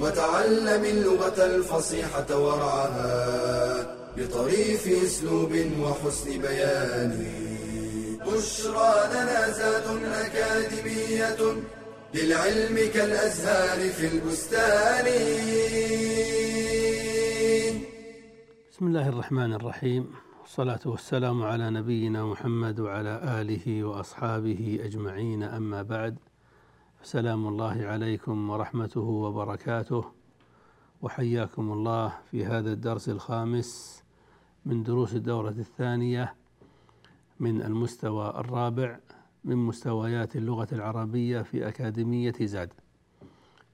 وتعلم اللغة الفصيحة ورعاها بطريف أسلوب وحسن بيان. بشرى لنا زاد أكاديمية للعلم كالأزهار في البستان. بسم الله الرحمن الرحيم. والصلاة والسلام على نبينا محمد وعلى آله وأصحابه أجمعين. أما بعد فسلام الله عليكم ورحمته وبركاته وحياكم الله في هذا الدرس الخامس من دروس الدورة الثانية من المستوى الرابع من مستويات اللغة العربية في أكاديمية زاد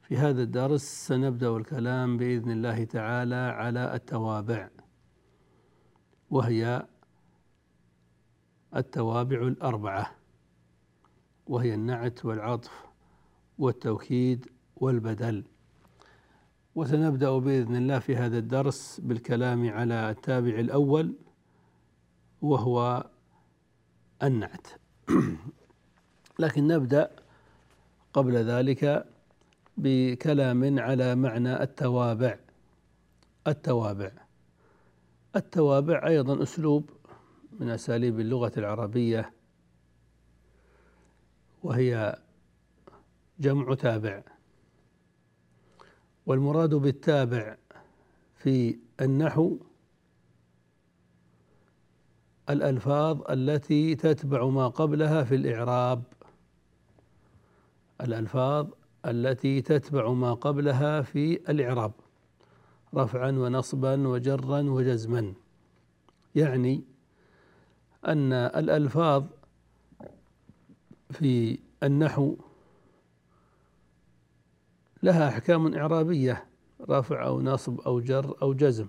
في هذا الدرس سنبدأ الكلام بإذن الله تعالى على التوابع وهي التوابع الأربعة وهي النعت والعطف والتوكيد والبدل. وسنبدأ بإذن الله في هذا الدرس بالكلام على التابع الأول وهو النعت. لكن نبدأ قبل ذلك بكلام على معنى التوابع. التوابع. التوابع أيضا أسلوب من أساليب اللغة العربية وهي جمع تابع. والمراد بالتابع في النحو الألفاظ التي تتبع ما قبلها في الإعراب. الألفاظ التي تتبع ما قبلها في الإعراب. رفعا ونصبا وجرا وجزما. يعني أن الألفاظ في النحو لها أحكام إعرابية رفع أو نصب أو جر أو جزم.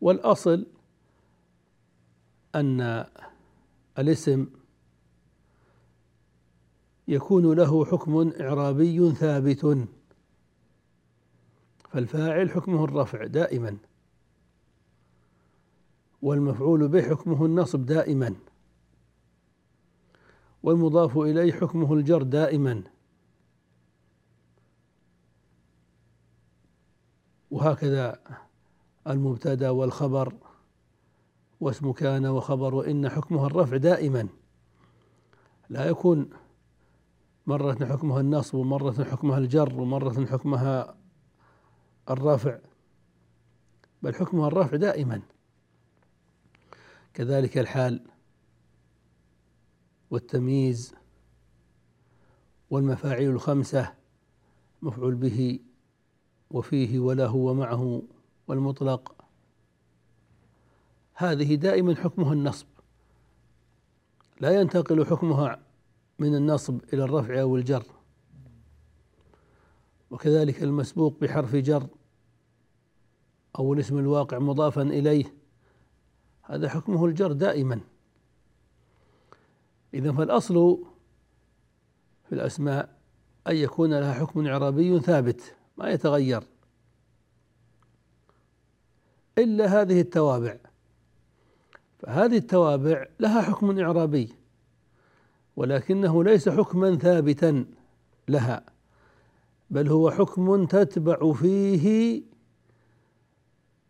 والأصل أن الاسم يكون له حكم إعرابي ثابت. فالفاعل حكمه الرفع دائما والمفعول به حكمه النصب دائما والمضاف إليه حكمه الجر دائما. وهكذا المبتدأ والخبر واسم كان وخبر وإن حكمها الرفع دائما. لا يكون مرة حكمها النصب ومرة حكمها الجر ومرة حكمها الرفع بل حكمها الرفع دائما. كذلك الحال والتمييز والمفاعيل الخمسة مفعول به وفيه وله ومعه والمطلق. هذه دائما حكمها النصب. لا ينتقل حكمها من النصب إلى الرفع أو الجر. وكذلك المسبوق بحرف جر أو الاسم الواقع مضافا إليه. هذا حكمه الجر دائما. إذا فالأصل في الأسماء أن يكون لها حكم إعرابي ثابت. ما يتغير. إلا هذه التوابع. فهذه التوابع لها حكم إعرابي ولكنه ليس حكما ثابتا لها بل هو حكم تتبع فيه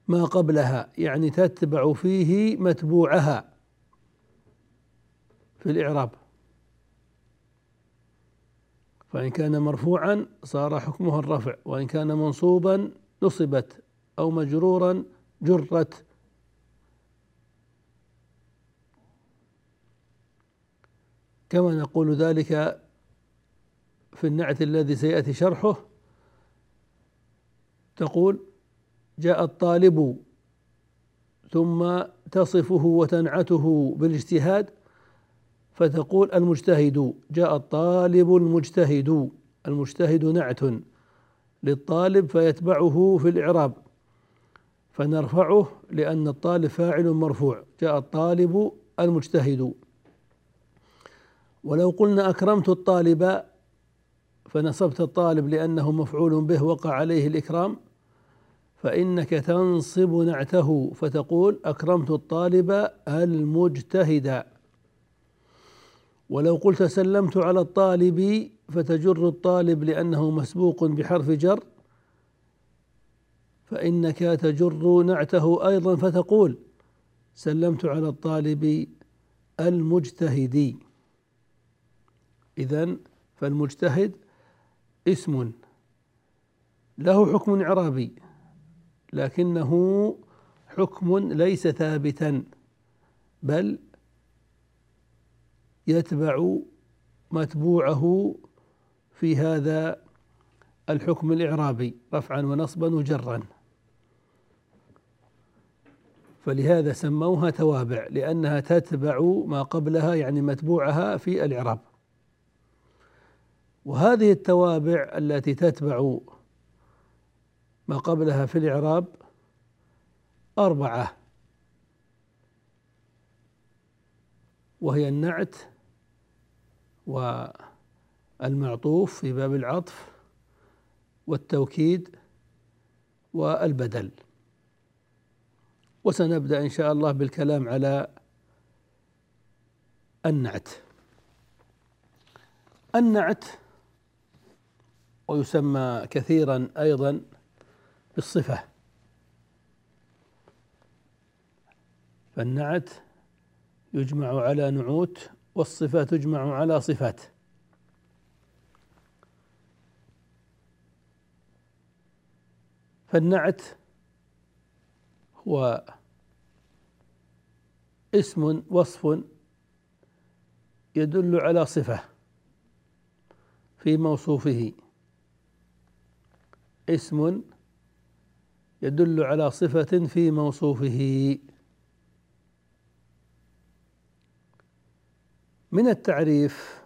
ما قبلها يعني تتبع فيه متبوعها في الإعراب. فإن كان مرفوعا صار حكمه الرفع وإن كان منصوبا نصبت أو مجرورا جرت. كما نقول ذلك في النعت الذي سيأتي شرحه. تقول جاء الطالب ثم تصفه وتنعته بالاجتهاد فتقول المجتهد جاء الطالب المجتهد المجتهد نعت للطالب فيتبعه في الإعراب فنرفعه لأن الطالب فاعل مرفوع جاء الطالب المجتهد. ولو قلنا أكرمت الطالب فنصبت الطالب لأنه مفعول به وقع عليه الإكرام فإنك تنصب نعته فتقول أكرمت الطالب المجتهد. ولو قلت سلمت على الطالب فتجر الطالب لأنه مسبوق بحرف جر فإنك تجر نعته أيضا فتقول سلمت على الطالب المجتهد إذا فالمجتهد اسم له حكم إعرابي لكنه حكم ليس ثابتا بل يتبع متبوعه في هذا الحكم الإعرابي رفعا ونصبا وجرا. فلهذا سموها توابع لأنها تتبع ما قبلها يعني متبوعها في الإعراب. وهذه التوابع التي تتبع ما قبلها في الإعراب أربعة وهي النعت والمعطوف في باب العطف والتوكيد والبدل. وسنبدأ إن شاء الله بالكلام على النعت. النعت ويسمى كثيرا أيضا بالصفة. فالنعت يجمع على نعوت والصفة تجمع على صفات. فالنعت هو اسم وصف يدل على صفة في موصوفه. اسم يدل على صفة في موصوفه. من التعريف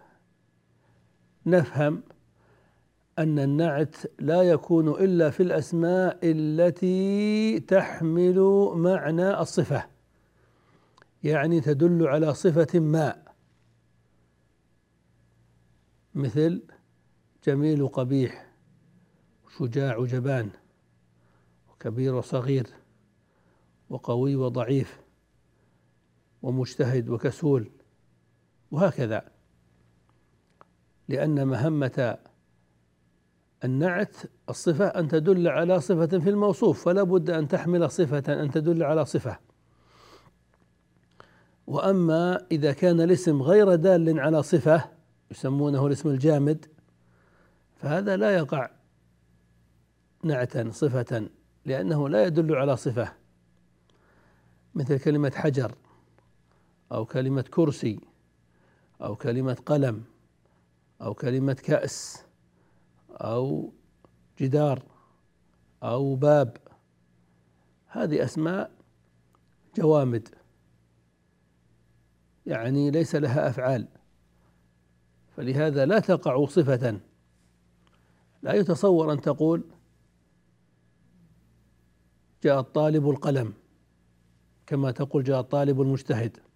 نفهم أن النعت لا يكون إلا في الأسماء التي تحمل معنى الصفة يعني تدل على صفة ما. مثل جميل قبيح شجاع جبان وكبير وصغير وقوي وضعيف ومجتهد وكسول. وهكذا. لأن مهمة النعت الصفة أن تدل على صفة في الموصوف فلا بد أن تحمل صفة أن تدل على صفة. وأما إذا كان الاسم غير دال على صفة يسمونه الاسم الجامد فهذا لا يقع نعتا صفة لأنه لا يدل على صفة. مثل كلمة حجر أو كلمة كرسي. أو كلمة قلم أو كلمة كأس أو جدار أو باب. هذه أسماء جوامد. يعني ليس لها أفعال. فلهذا لا تقع صفة. لا يتصور أن تقول جاء الطالب القلم كما تقول جاء الطالب المجتهد.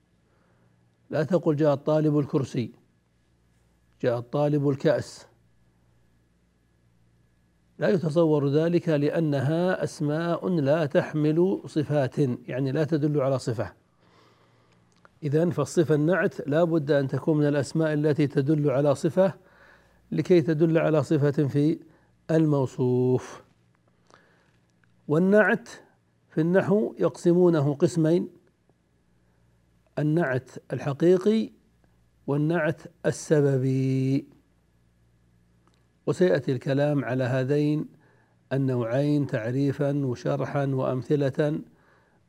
لا تقل جاء الطالب الكرسي جاء الطالب الكأس. لا يتصور ذلك لأنها أسماء لا تحمل صفات يعني لا تدل على صفة. إذا فالصفة النعت لا بد أن تكون من الأسماء التي تدل على صفة لكي تدل على صفة في الموصوف. والنعت في النحو يقسمونه قسمين النعت الحقيقي والنعت السببي وسيأتي الكلام على هذين النوعين تعريفا وشرحا وأمثلة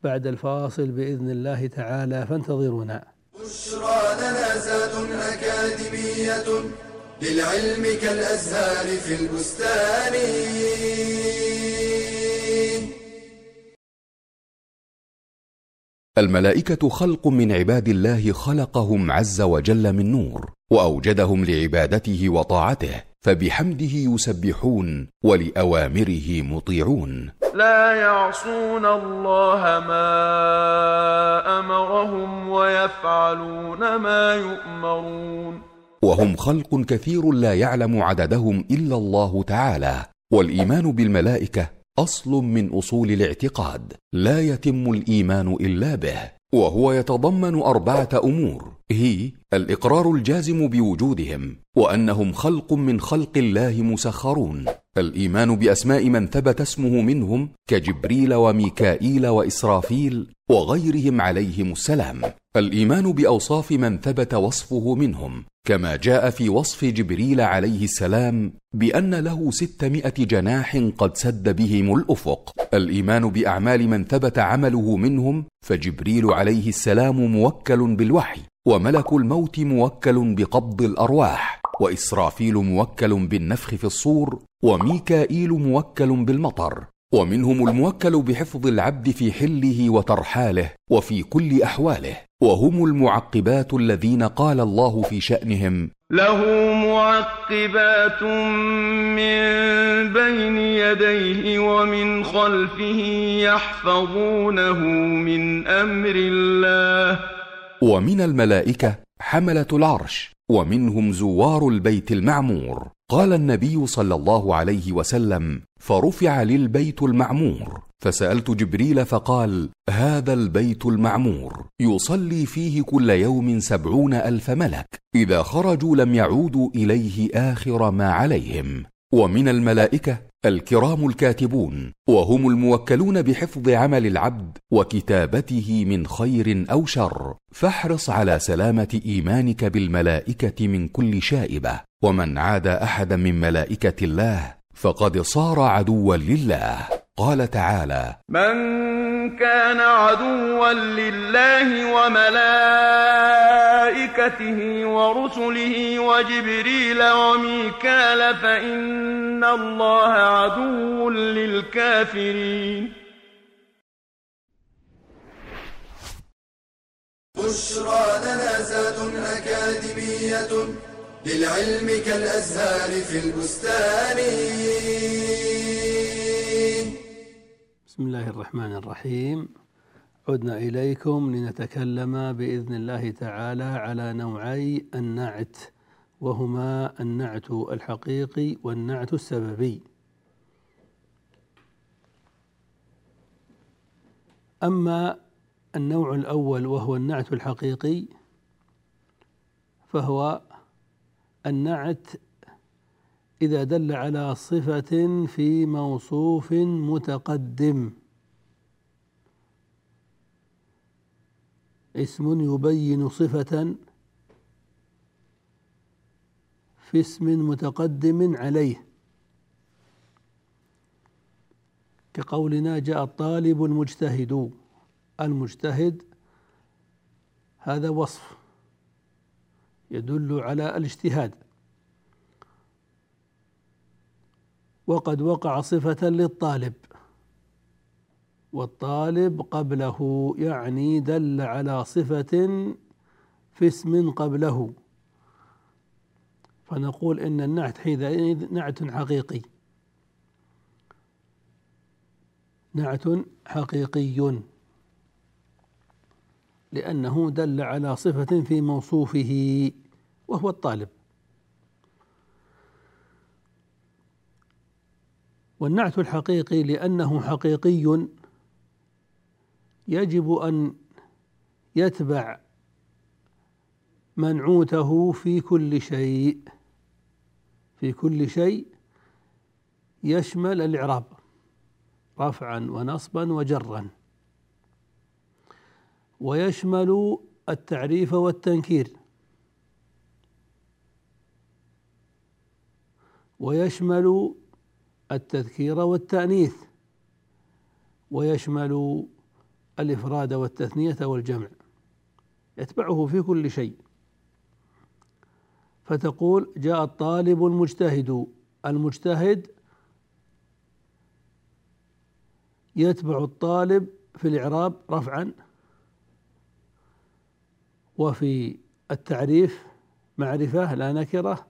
بعد الفاصل بإذن الله تعالى فانتظرونا. بشرى لنا أكاديمية للعلم كالأزهار في البستان. الملائكة خلق من عباد الله خلقهم عز وجل من نور، وأوجدهم لعبادته وطاعته، فبحمده يسبحون ولأوامره مطيعون. لا يعصون الله ما أمرهم ويفعلون ما يؤمرون. وهم خلق كثير لا يعلم عددهم إلا الله تعالى والإيمان بالملائكة أصل من أصول الاعتقاد لا يتم الإيمان إلا به وهو يتضمن أربعة أمور هي الإقرار الجازم بوجودهم وأنهم خلق من خلق الله مسخرون الإيمان بأسماء من ثبت اسمه منهم كجبريل وميكائيل وإسرافيل وغيرهم عليهم السلام. الإيمان بأوصاف من ثبت وصفه منهم كما جاء في وصف جبريل عليه السلام بأن له ستمائة جناح قد سد بهم الأفق. الإيمان بأعمال من ثبت عمله منهم فجبريل عليه السلام موكل بالوحي وملك الموت موكل بقبض الأرواح وإسرافيل موكل بالنفخ في الصور وميكائيل موكل بالمطر ومنهم الموكل بحفظ العبد في حله وترحاله وفي كل أحواله. وهم المعقبات الذين قال الله في شأنهم. له معقبات من بين يديه ومن خلفه يحفظونه من أمر الله. ومن الملائكة حملة العرش ومنهم زوار البيت المعمور. قال النبي صلى الله عليه وسلم فرفع للبيت المعمور. فسألت جبريل فقال هذا البيت المعمور يصلي فيه كل يوم سبعون ألف ملك إذا خرجوا لم يعودوا إليه آخر ما عليهم. ومن الملائكة الكرام الكاتبون وهم الموكلون بحفظ عمل العبد وكتابته من خير أو شر فاحرص على سلامة إيمانك بالملائكة من كل شائبة ومن عاد أحدا من ملائكة الله فقد صار عدوا لله. قال تعالى من كان عدوا لله وملائكته ورسله وجبريل وميكال فإن الله عدو للكافرين. بشرى لنا زاد أكاديمية للعلم كالأزهار في البستان. بسم الله الرحمن الرحيم. عدنا إليكم لنتكلم بإذن الله تعالى على نوعي النعت وهما النعت الحقيقي والنعت السببي. أما النوع الأول وهو النعت الحقيقي فهو النعت إذا دل على صفة في موصوف متقدم. اسم يبين صفة في اسم متقدم عليه. كقولنا جاء الطالب المجتهد. المجتهد هذا وصف يدل على الاجتهاد. وقد وقع صفة للطالب. والطالب قبله يعني دل على صفة في اسم قبله. فنقول إن النعت حينئذ نعت حقيقي. نعت حقيقي. لأنه دل على صفة في موصوفه وهو الطالب. والنعت الحقيقي لأنه حقيقي يجب أن يتبع منعوته في كل شيء في كل شيء يشمل الإعراب رفعا ونصبا وجرا. ويشمل التعريف والتنكير. ويشمل التذكير والتأنيث ويشمل الإفراد والتثنية والجمع يتبعه في كل شيء. فتقول جاء الطالب المجتهد المجتهد يتبع الطالب في الإعراب رفعا وفي التعريف معرفة لا نكرة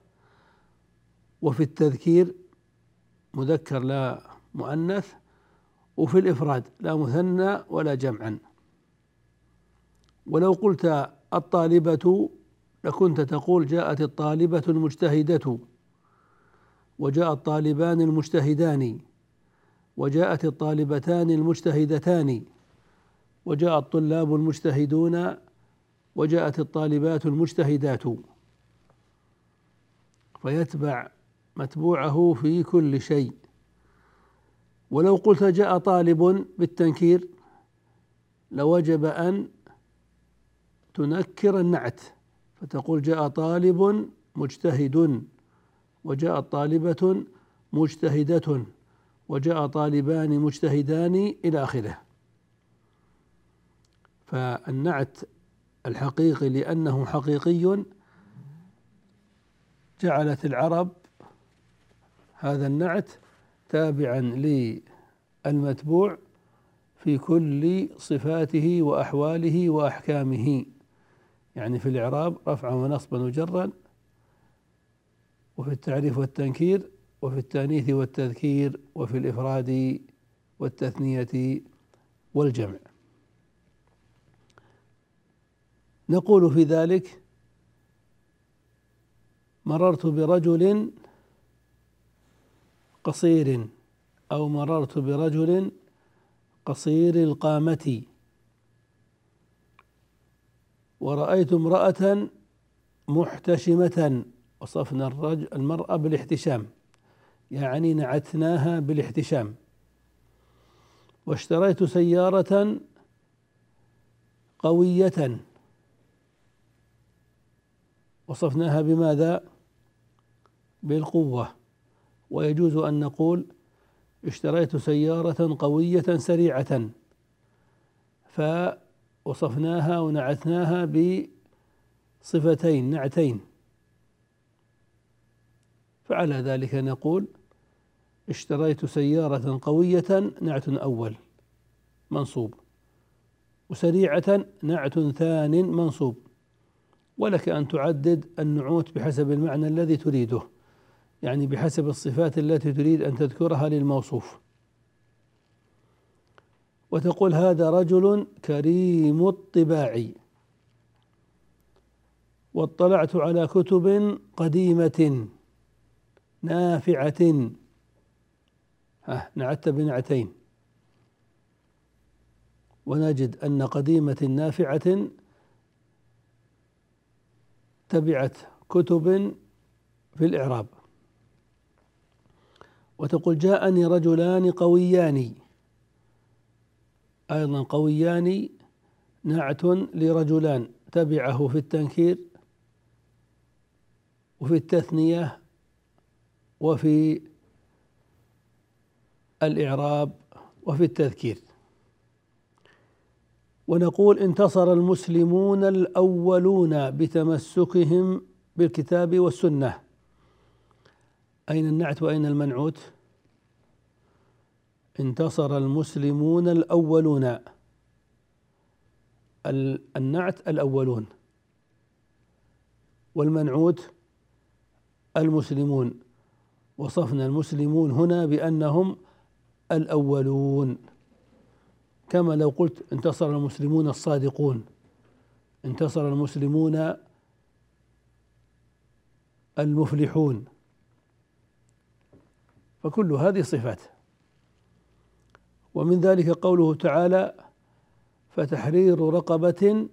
وفي التذكير مذكر لا مؤنث وفي الإفراد لا مثنى ولا جمعا. ولو قلت الطالبة لكنت تقول جاءت الطالبة المجتهدة وجاء الطالبان المجتهدان وجاءت الطالبتان المجتهدتان وجاء الطلاب المجتهدون وجاءت الطالبات المجتهدات. فيتبع متبوعه في كل شيء. ولو قلت جاء طالب بالتنكير لوجب أن تنكر النعت فتقول جاء طالب مجتهد وجاءت طالبة مجتهدة وجاء طالبان مجتهدان إلى آخره. فالنعت الحقيقي لأنه حقيقي جعلت العرب هذا النعت تابعا للمتبوع في كل صفاته وأحواله وأحكامه. يعني في الإعراب رفعا ونصبا وجرا وفي التعريف والتنكير وفي التأنيث والتذكير وفي الإفراد والتثنية والجمع. نقول في ذلك مررت برجل قصير أو مررت برجل قصير القامة. ورأيت امرأة محتشمة وصفنا الرجل المرأة بالاحتشام يعني نعتناها بالاحتشام. واشتريت سيارة قوية. وصفناها بماذا؟ بالقوة. ويجوز أن نقول اشتريت سيارة قوية سريعة فوصفناها ونعتناها بصفتين نعتين. فعلى ذلك نقول اشتريت سيارة قوية نعت أول منصوب وسريعة نعت ثان منصوب. ولك أن تعدد النعوت بحسب المعنى الذي تريده. يعني بحسب الصفات التي تريد أن تذكرها للموصوف. وتقول هذا رجل كريم الطباع. واطلعت على كتب قديمة نافعة. ها نعت بنعتين. ونجد أن قديمة نافعة تبعت كتب في الإعراب. وتقول جاءني رجلان قويان. أيضا قويان نعت لرجلان تبعه في التنكير وفي التثنية وفي الإعراب وفي التذكير. ونقول انتصر المسلمون الأولون بتمسكهم بالكتاب والسنة. أين النعت وأين المنعوت؟ انتصر المسلمون الأولون. النعت الأولون. والمنعوت المسلمون. وصفنا المسلمون هنا بأنهم الأولون. كما لو قلت انتصر المسلمون الصادقون. انتصر المسلمون المفلحون. فكل هذه صفات. ومن ذلك قوله تعالى فتحرير رقبة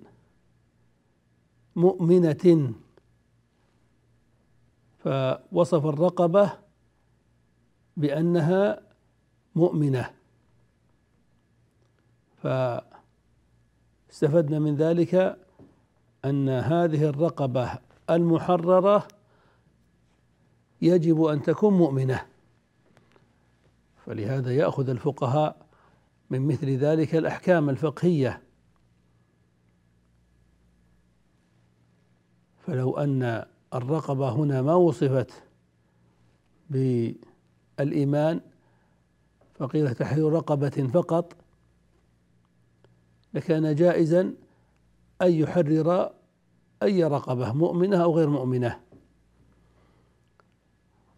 مؤمنة. فوصف الرقبة بأنها مؤمنة. فاستفدنا من ذلك أن هذه الرقبة المحررة يجب أن تكون مؤمنة. فلهذا يأخذ الفقهاء من مثل ذلك الأحكام الفقهية. فلو أن الرقبة هنا ما وصفت بالإيمان فقيل تحرير رقبة فقط. لكان جائزا أن يحرر أي رقبة مؤمنة أو غير مؤمنة.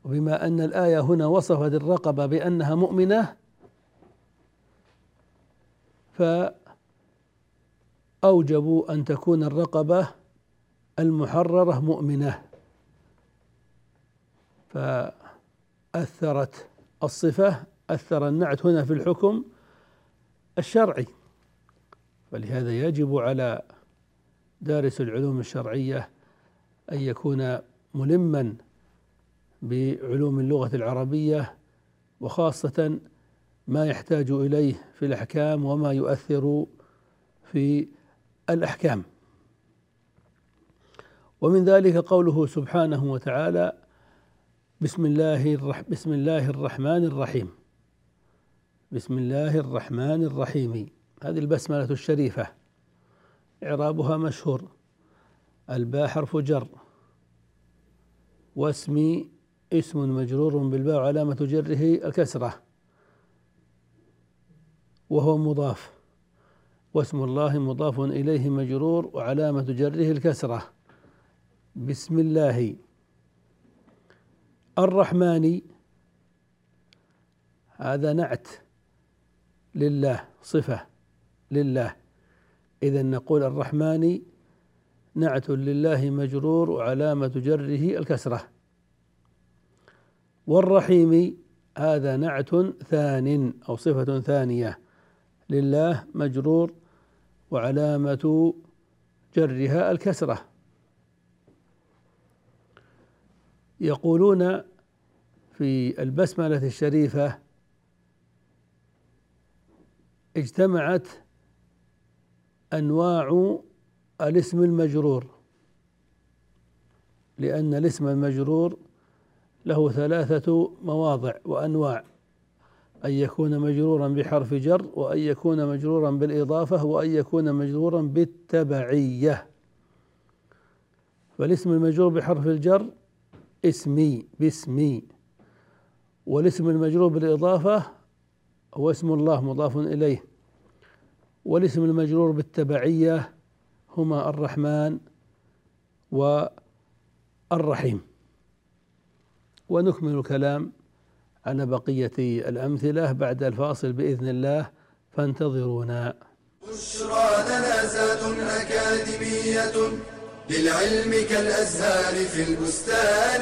وبما أن الآية هنا وصفت الرقبة بأنها مؤمنة فأوجبوا أن تكون الرقبة المحررة مؤمنة. فأثرت الصفة أثر النعت هنا في الحكم الشرعي. فلهذا يجب على دارس العلوم الشرعية أن يكون ملما بعلوم اللغة العربية وخاصة ما يحتاج إليه في الأحكام وما يؤثر في الأحكام. ومن ذلك قوله سبحانه وتعالى بسم الله الرح بسم الله الرحمن الرحيم. بسم الله الرحمن الرحيم. هذه البسملة الشريفة. إعرابها مشهور. الباء حرف جر. واسمي اسم مجرور بالباء علامة جره الكسرة. وهو مضاف. واسم الله مضاف إليه مجرور وعلامة جره الكسرة. بسم الله. الرحمن. هذا نعت. لله. صفة. لله. إذا نقول الرحمن نعت لله مجرور وعلامة جره الكسرة. والرحيم هذا نعت ثان أو صفة ثانية لله مجرور وعلامة جرها الكسرة. يقولون في البسملة الشريفة اجتمعت أنواع الاسم المجرور لأن الاسم المجرور له ثلاثة مواضع وأنواع أن يكون مجرورا بحرف جر وأن يكون مجرورا بالإضافة وأن يكون مجرورا بالتبعية. فالاسم المجرور بحرف الجر اسمي باسمي. والاسم المجرور بالإضافة هو اسم الله مضاف إليه. والاسم المجرور بالتبعية هما الرحمن والرحيم. ونكمل الكلام على بقية الأمثلة بعد الفاصل بإذن الله فانتظرونا. بشرى لنا زاد أكاديمية للعلم كالأزهار في البستان.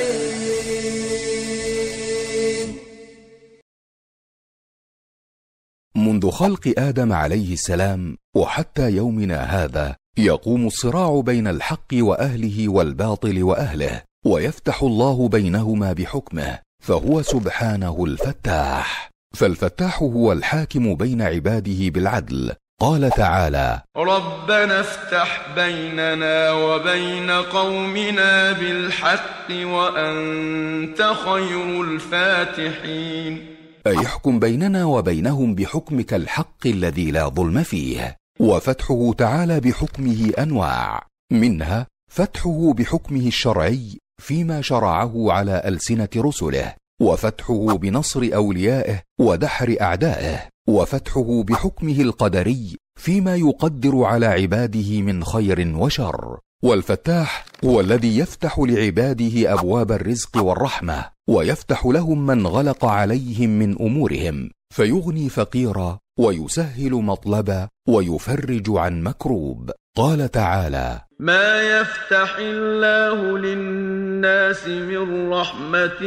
منذ خلق آدم عليه السلام وحتى يومنا هذا يقوم الصراع بين الحق وأهله والباطل وأهله. ويفتح الله بينهما بحكمه فهو سبحانه الفتاح. فالفتاح هو الحاكم بين عباده بالعدل. قال تعالى ربنا افتح بيننا وبين قومنا بالحق وأنت خير الفاتحين. أي احكم بيننا وبينهم بحكمك الحق الذي لا ظلم فيه. وفتحه تعالى بحكمه أنواع. منها فتحه بحكمه الشرعي فيما شرعه على ألسنة رسله وفتحه بنصر أوليائه ودحر أعدائه وفتحه بحكمه القدري فيما يقدر على عباده من خير وشر. والفتاح هو الذي يفتح لعباده أبواب الرزق والرحمة ويفتح لهم من غلق عليهم من أمورهم فيغني فقيرا ويسهل مطلبا ويفرج عن مكروب. قال تعالى ما يفتح الله للناس من رحمة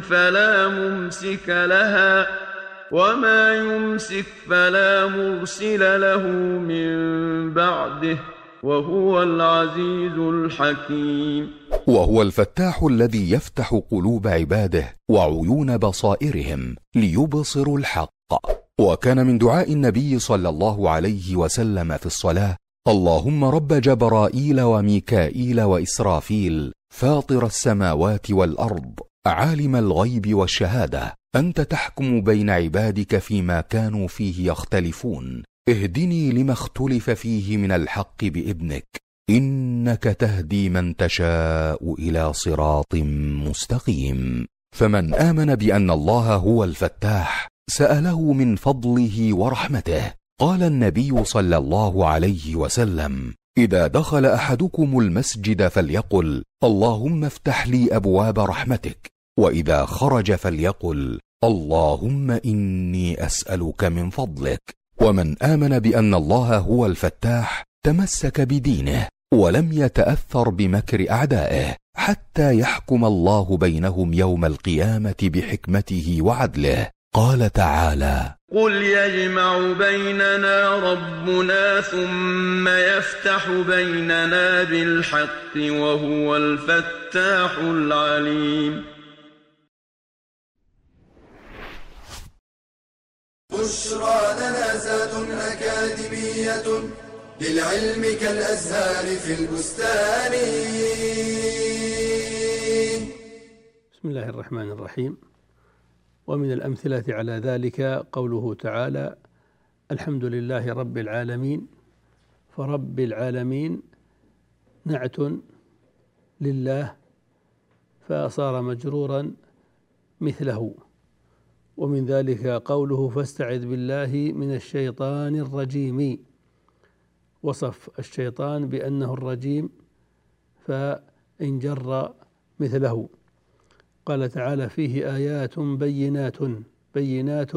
فلا ممسك لها وما يمسك فلا مرسل له من بعده وهو العزيز الحكيم. وهو الفتاح الذي يفتح قلوب عباده وعيون بصائرهم ليبصروا الحق. وكان من دعاء النبي صلى الله عليه وسلم في الصلاة اللهم رب جبرائيل وميكائيل وإسرافيل فاطر السماوات والأرض عالم الغيب والشهادة أنت تحكم بين عبادك فيما كانوا فيه يختلفون. اهدني لما اختلف فيه من الحق بإذنك. إنك تهدي من تشاء إلى صراط مستقيم. فمن آمن بأن الله هو الفتاح سأله من فضله ورحمته. قال النبي صلى الله عليه وسلم إذا دخل أحدكم المسجد فليقل اللهم افتح لي أبواب رحمتك وإذا خرج فليقل اللهم إني أسألك من فضلك ومن آمن بأن الله هو الفتاح تمسك بدينه ولم يتأثر بمكر أعدائه حتى يحكم الله بينهم يوم القيامة بحكمته وعدله. قال تعالى قل يجمع بيننا ربنا ثم يفتح بيننا بالحق وهو الفتاح العليم بشرى لنا زاد أكاديمية للعلم كالأزهار في البستان بسم الله الرحمن الرحيم ومن الأمثلة على ذلك قوله تعالى الحمد لله رب العالمين فرب العالمين نعت لله فصار مجرورا مثله. ومن ذلك قوله فاستعذ بالله من الشيطان الرجيم. وصف الشيطان بأنه الرجيم فإن جر مثله. قال تعالى فيه آيات بينات بينات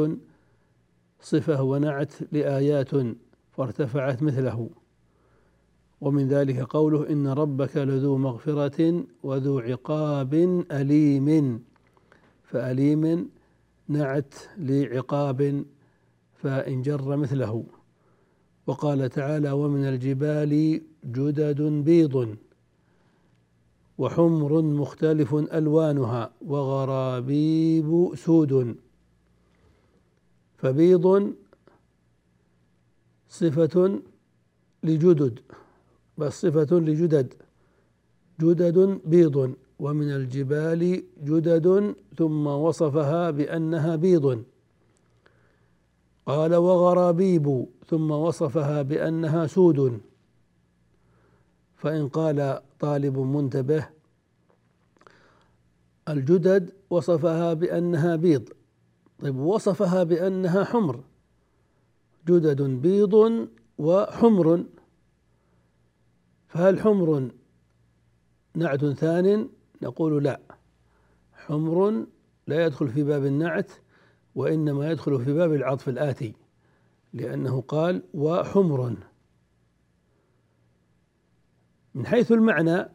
صفة ونعت لآيات فارتفعت مثله. ومن ذلك قوله إن ربك لذو مغفرة وذو عقاب أليم. فأليم نعت لعقاب فإن جر مثله. وقال تعالى ومن الجبال جدد بيض. وحمر مختلف ألوانها وغرابيب سود. فبيض صفة لجدد بل صفة لجدد. جدد بيض ومن الجبال جدد ثم وصفها بأنها بيض. قال وغرابيب ثم وصفها بأنها سود. فإن قال طالب منتبه. الجدد وصفها بأنها بيض. طيب وصفها بأنها حمر. جدد بيض وحمر. فهل حمر نعت ثان؟ نقول لا. حمر لا يدخل في باب النعت وإنما يدخل في باب العطف الآتي لأنه قال وحمر. من حيث المعنى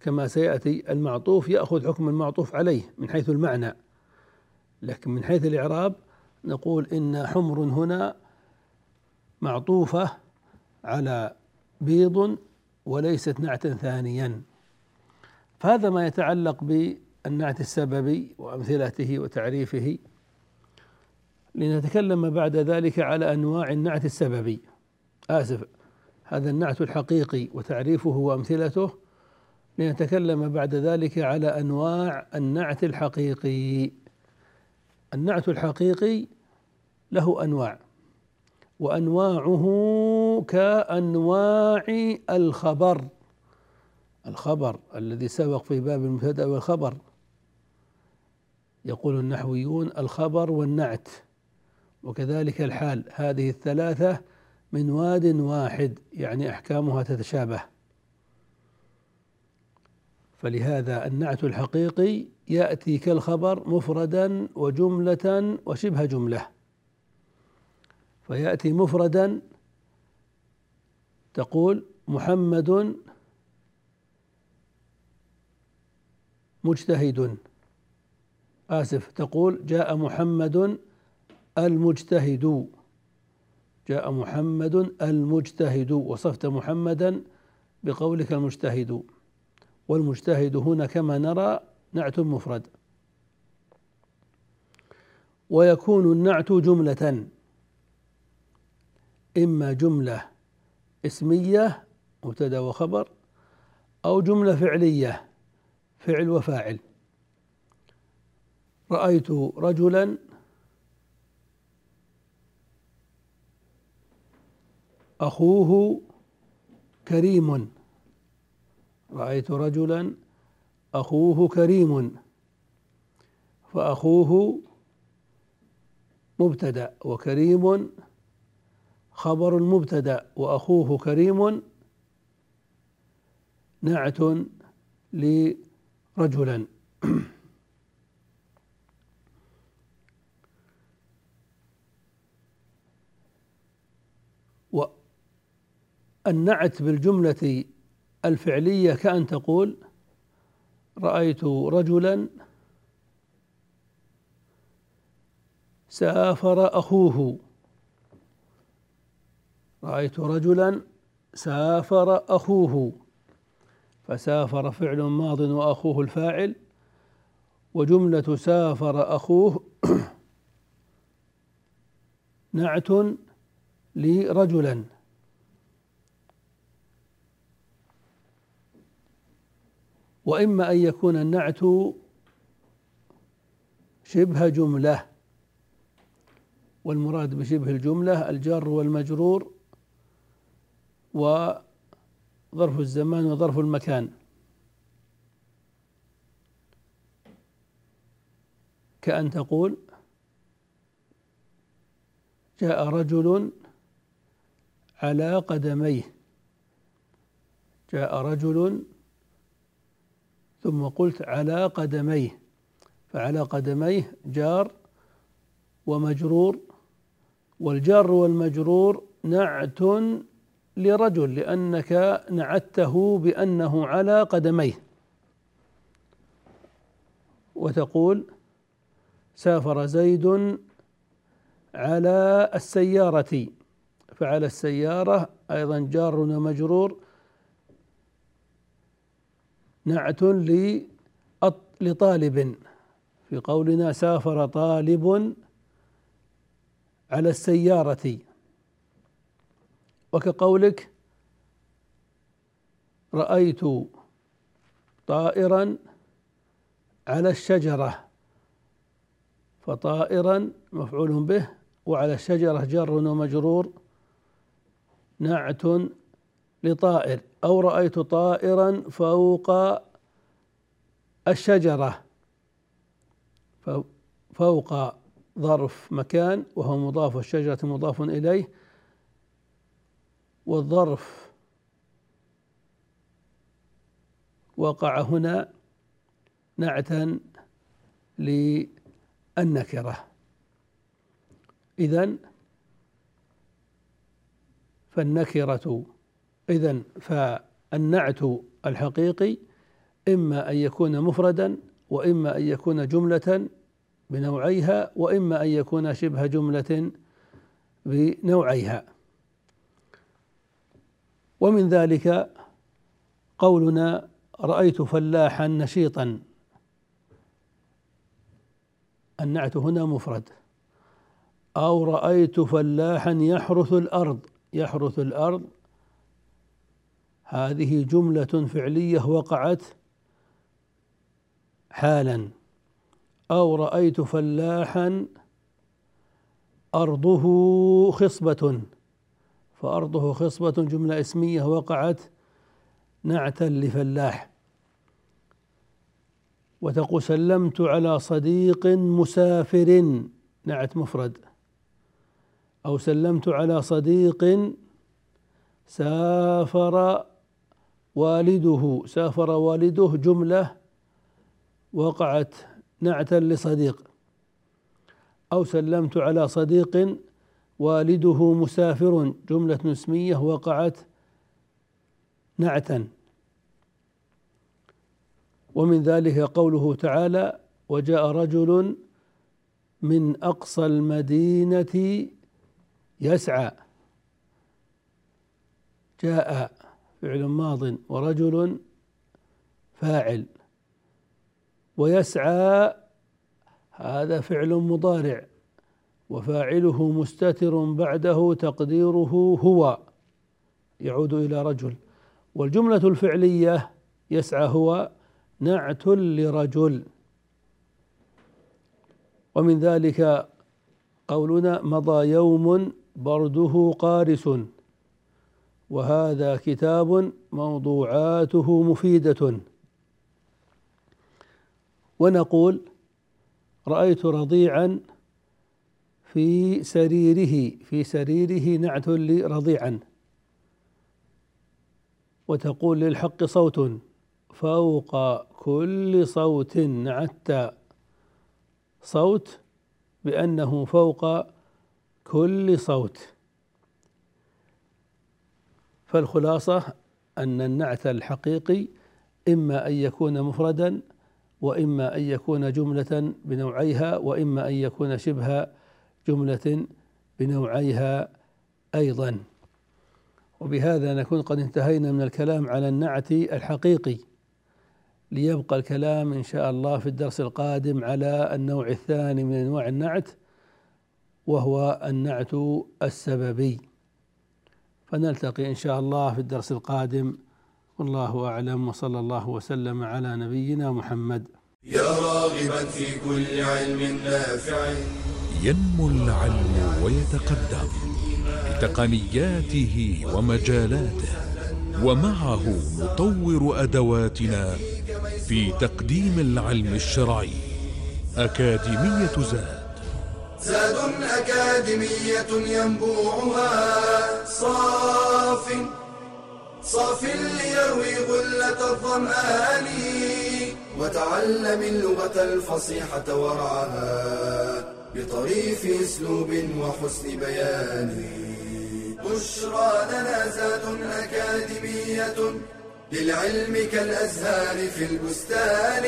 كما سيأتي المعطوف يأخذ حكم المعطوف عليه من حيث المعنى. لكن من حيث الإعراب نقول إن حمر هنا معطوفة على بيض وليست نعتا ثانيا. فهذا ما يتعلق بالنعت السببي وأمثلته وتعريفه. لنتكلم بعد ذلك على أنواع النعت السببي. آسف هذا النعت الحقيقي وتعريفه وأمثلته لنتكلم بعد ذلك على أنواع النعت الحقيقي. النعت الحقيقي له أنواع وأنواعه كأنواع الخبر. الخبر الذي سبق في باب المبتدأ والخبر. يقول النحويون الخبر والنعت وكذلك الحال. هذه الثلاثة من واد واحد يعني أحكامها تتشابه. فلهذا النعت الحقيقي يأتي كالخبر مفردا وجملة وشبه جملة. فيأتي مفردا تقول محمد مجتهد. آسف تقول جاء محمد المجتهد. جاء محمد المجتهد وصفت محمدا بقولك المجتهد. والمجتهد هنا كما نرى نعت مفرد. ويكون النعت جملة إما جملة اسمية مبتدأ وخبر أو جملة فعلية فعل وفاعل. رأيت رجلا أخوه كريم. رأيت رجلا أخوه كريم. فأخوه مبتدأ وكريم خبر مبتدأ وأخوه كريم. نعت لرجلا. النعت بالجملة الفعلية كأن تقول رأيت رجلا سافر أخوه. رأيت رجلا سافر أخوه. فسافر فعل ماض وأخوه الفاعل وجملة سافر أخوه نعت لرجلا. وإما أن يكون النعت شبه جملة والمراد بشبه الجملة الجار والمجرور وظرف الزمان وظرف المكان. كأن تقول جاء رجل على قدميه جاء رجل ثم قلت على قدميه. فعلى قدميه جار ومجرور والجار والمجرور نعت لرجل لأنك نعته بأنه على قدميه. وتقول سافر زيد على السيارة. فعلى السيارة أيضا جار ومجرور نعت لطالب. في قولنا سافر طالب على السيارة. وكقولك رأيت طائرا على الشجرة. فطائرا مفعول به وعلى الشجرة جر ومجرور. نعت لطائر أو رأيت طائرا فوق الشجرة. فوق ظرف مكان وهو مضاف والشجرة مضاف إليه. والظرف وقع هنا نعتا للنكرة. إذن فالنكرة إذن فالنعت الحقيقي إما أن يكون مفردا وإما أن يكون جملة بنوعيها وإما أن يكون شبه جملة بنوعيها. ومن ذلك قولنا رأيت فلاحا نشيطا. النعت هنا مفرد. أو رأيت فلاحا يحرث الأرض يحرث الأرض هذه جملة فعلية وقعت حالا. أو رأيت فلاحا أرضه خصبة. فأرضه خصبة جملة اسمية وقعت نعتا لفلاح. وتقول سلمت على صديق مسافر. نعت مفرد. أو سلمت على صديق سافر والده سافر والده جملة وقعت نعتا لصديق. أو سلمت على صديق والده مسافر جملة اسمية وقعت نعتا. ومن ذلك قوله تعالى وجاء رجل من أقصى المدينة يسعى. جاء فعل ماض ورجل فاعل ويسعى هذا فعل مضارع وفاعله مستتر بعده تقديره هو يعود إلى رجل. والجملة الفعلية يسعى هو نعت لرجل. ومن ذلك قولنا مضى يوم برده قارس. وهذا كتاب موضوعاته مفيدة. ونقول رأيت رضيعا في سريره في سريره نعت لرضيعا. وتقول للحق صوت فوق كل صوت نعت. صوت بأنه فوق كل صوت. فالخلاصة أن النعت الحقيقي إما أن يكون مفردا وإما أن يكون جملة بنوعيها وإما أن يكون شبه جملة بنوعيها أيضا. وبهذا نكون قد انتهينا من الكلام على النعت الحقيقي. ليبقى الكلام إن شاء الله في الدرس القادم على النوع الثاني من أنواع النعت وهو النعت السببي. فنلتقي إن شاء الله في الدرس القادم. والله أعلم وصلى الله وسلم على نبينا محمد. يا راغبا في كل علم نافع. ينمو العلم ويتقدم بتقنياته ومجالاته ومعه نطور أدواتنا في تقديم العلم الشرعي. أكاديمية زاد. زاد أكاديمية ينبوعها. صاف صاف ليروي غلة الظمآن وتعلم اللغة الفصيحة ورعاها بطريف أسلوب وحسن بيان. بشرى لنا زاد أكاديمية للعلم كالأزهار في البستان.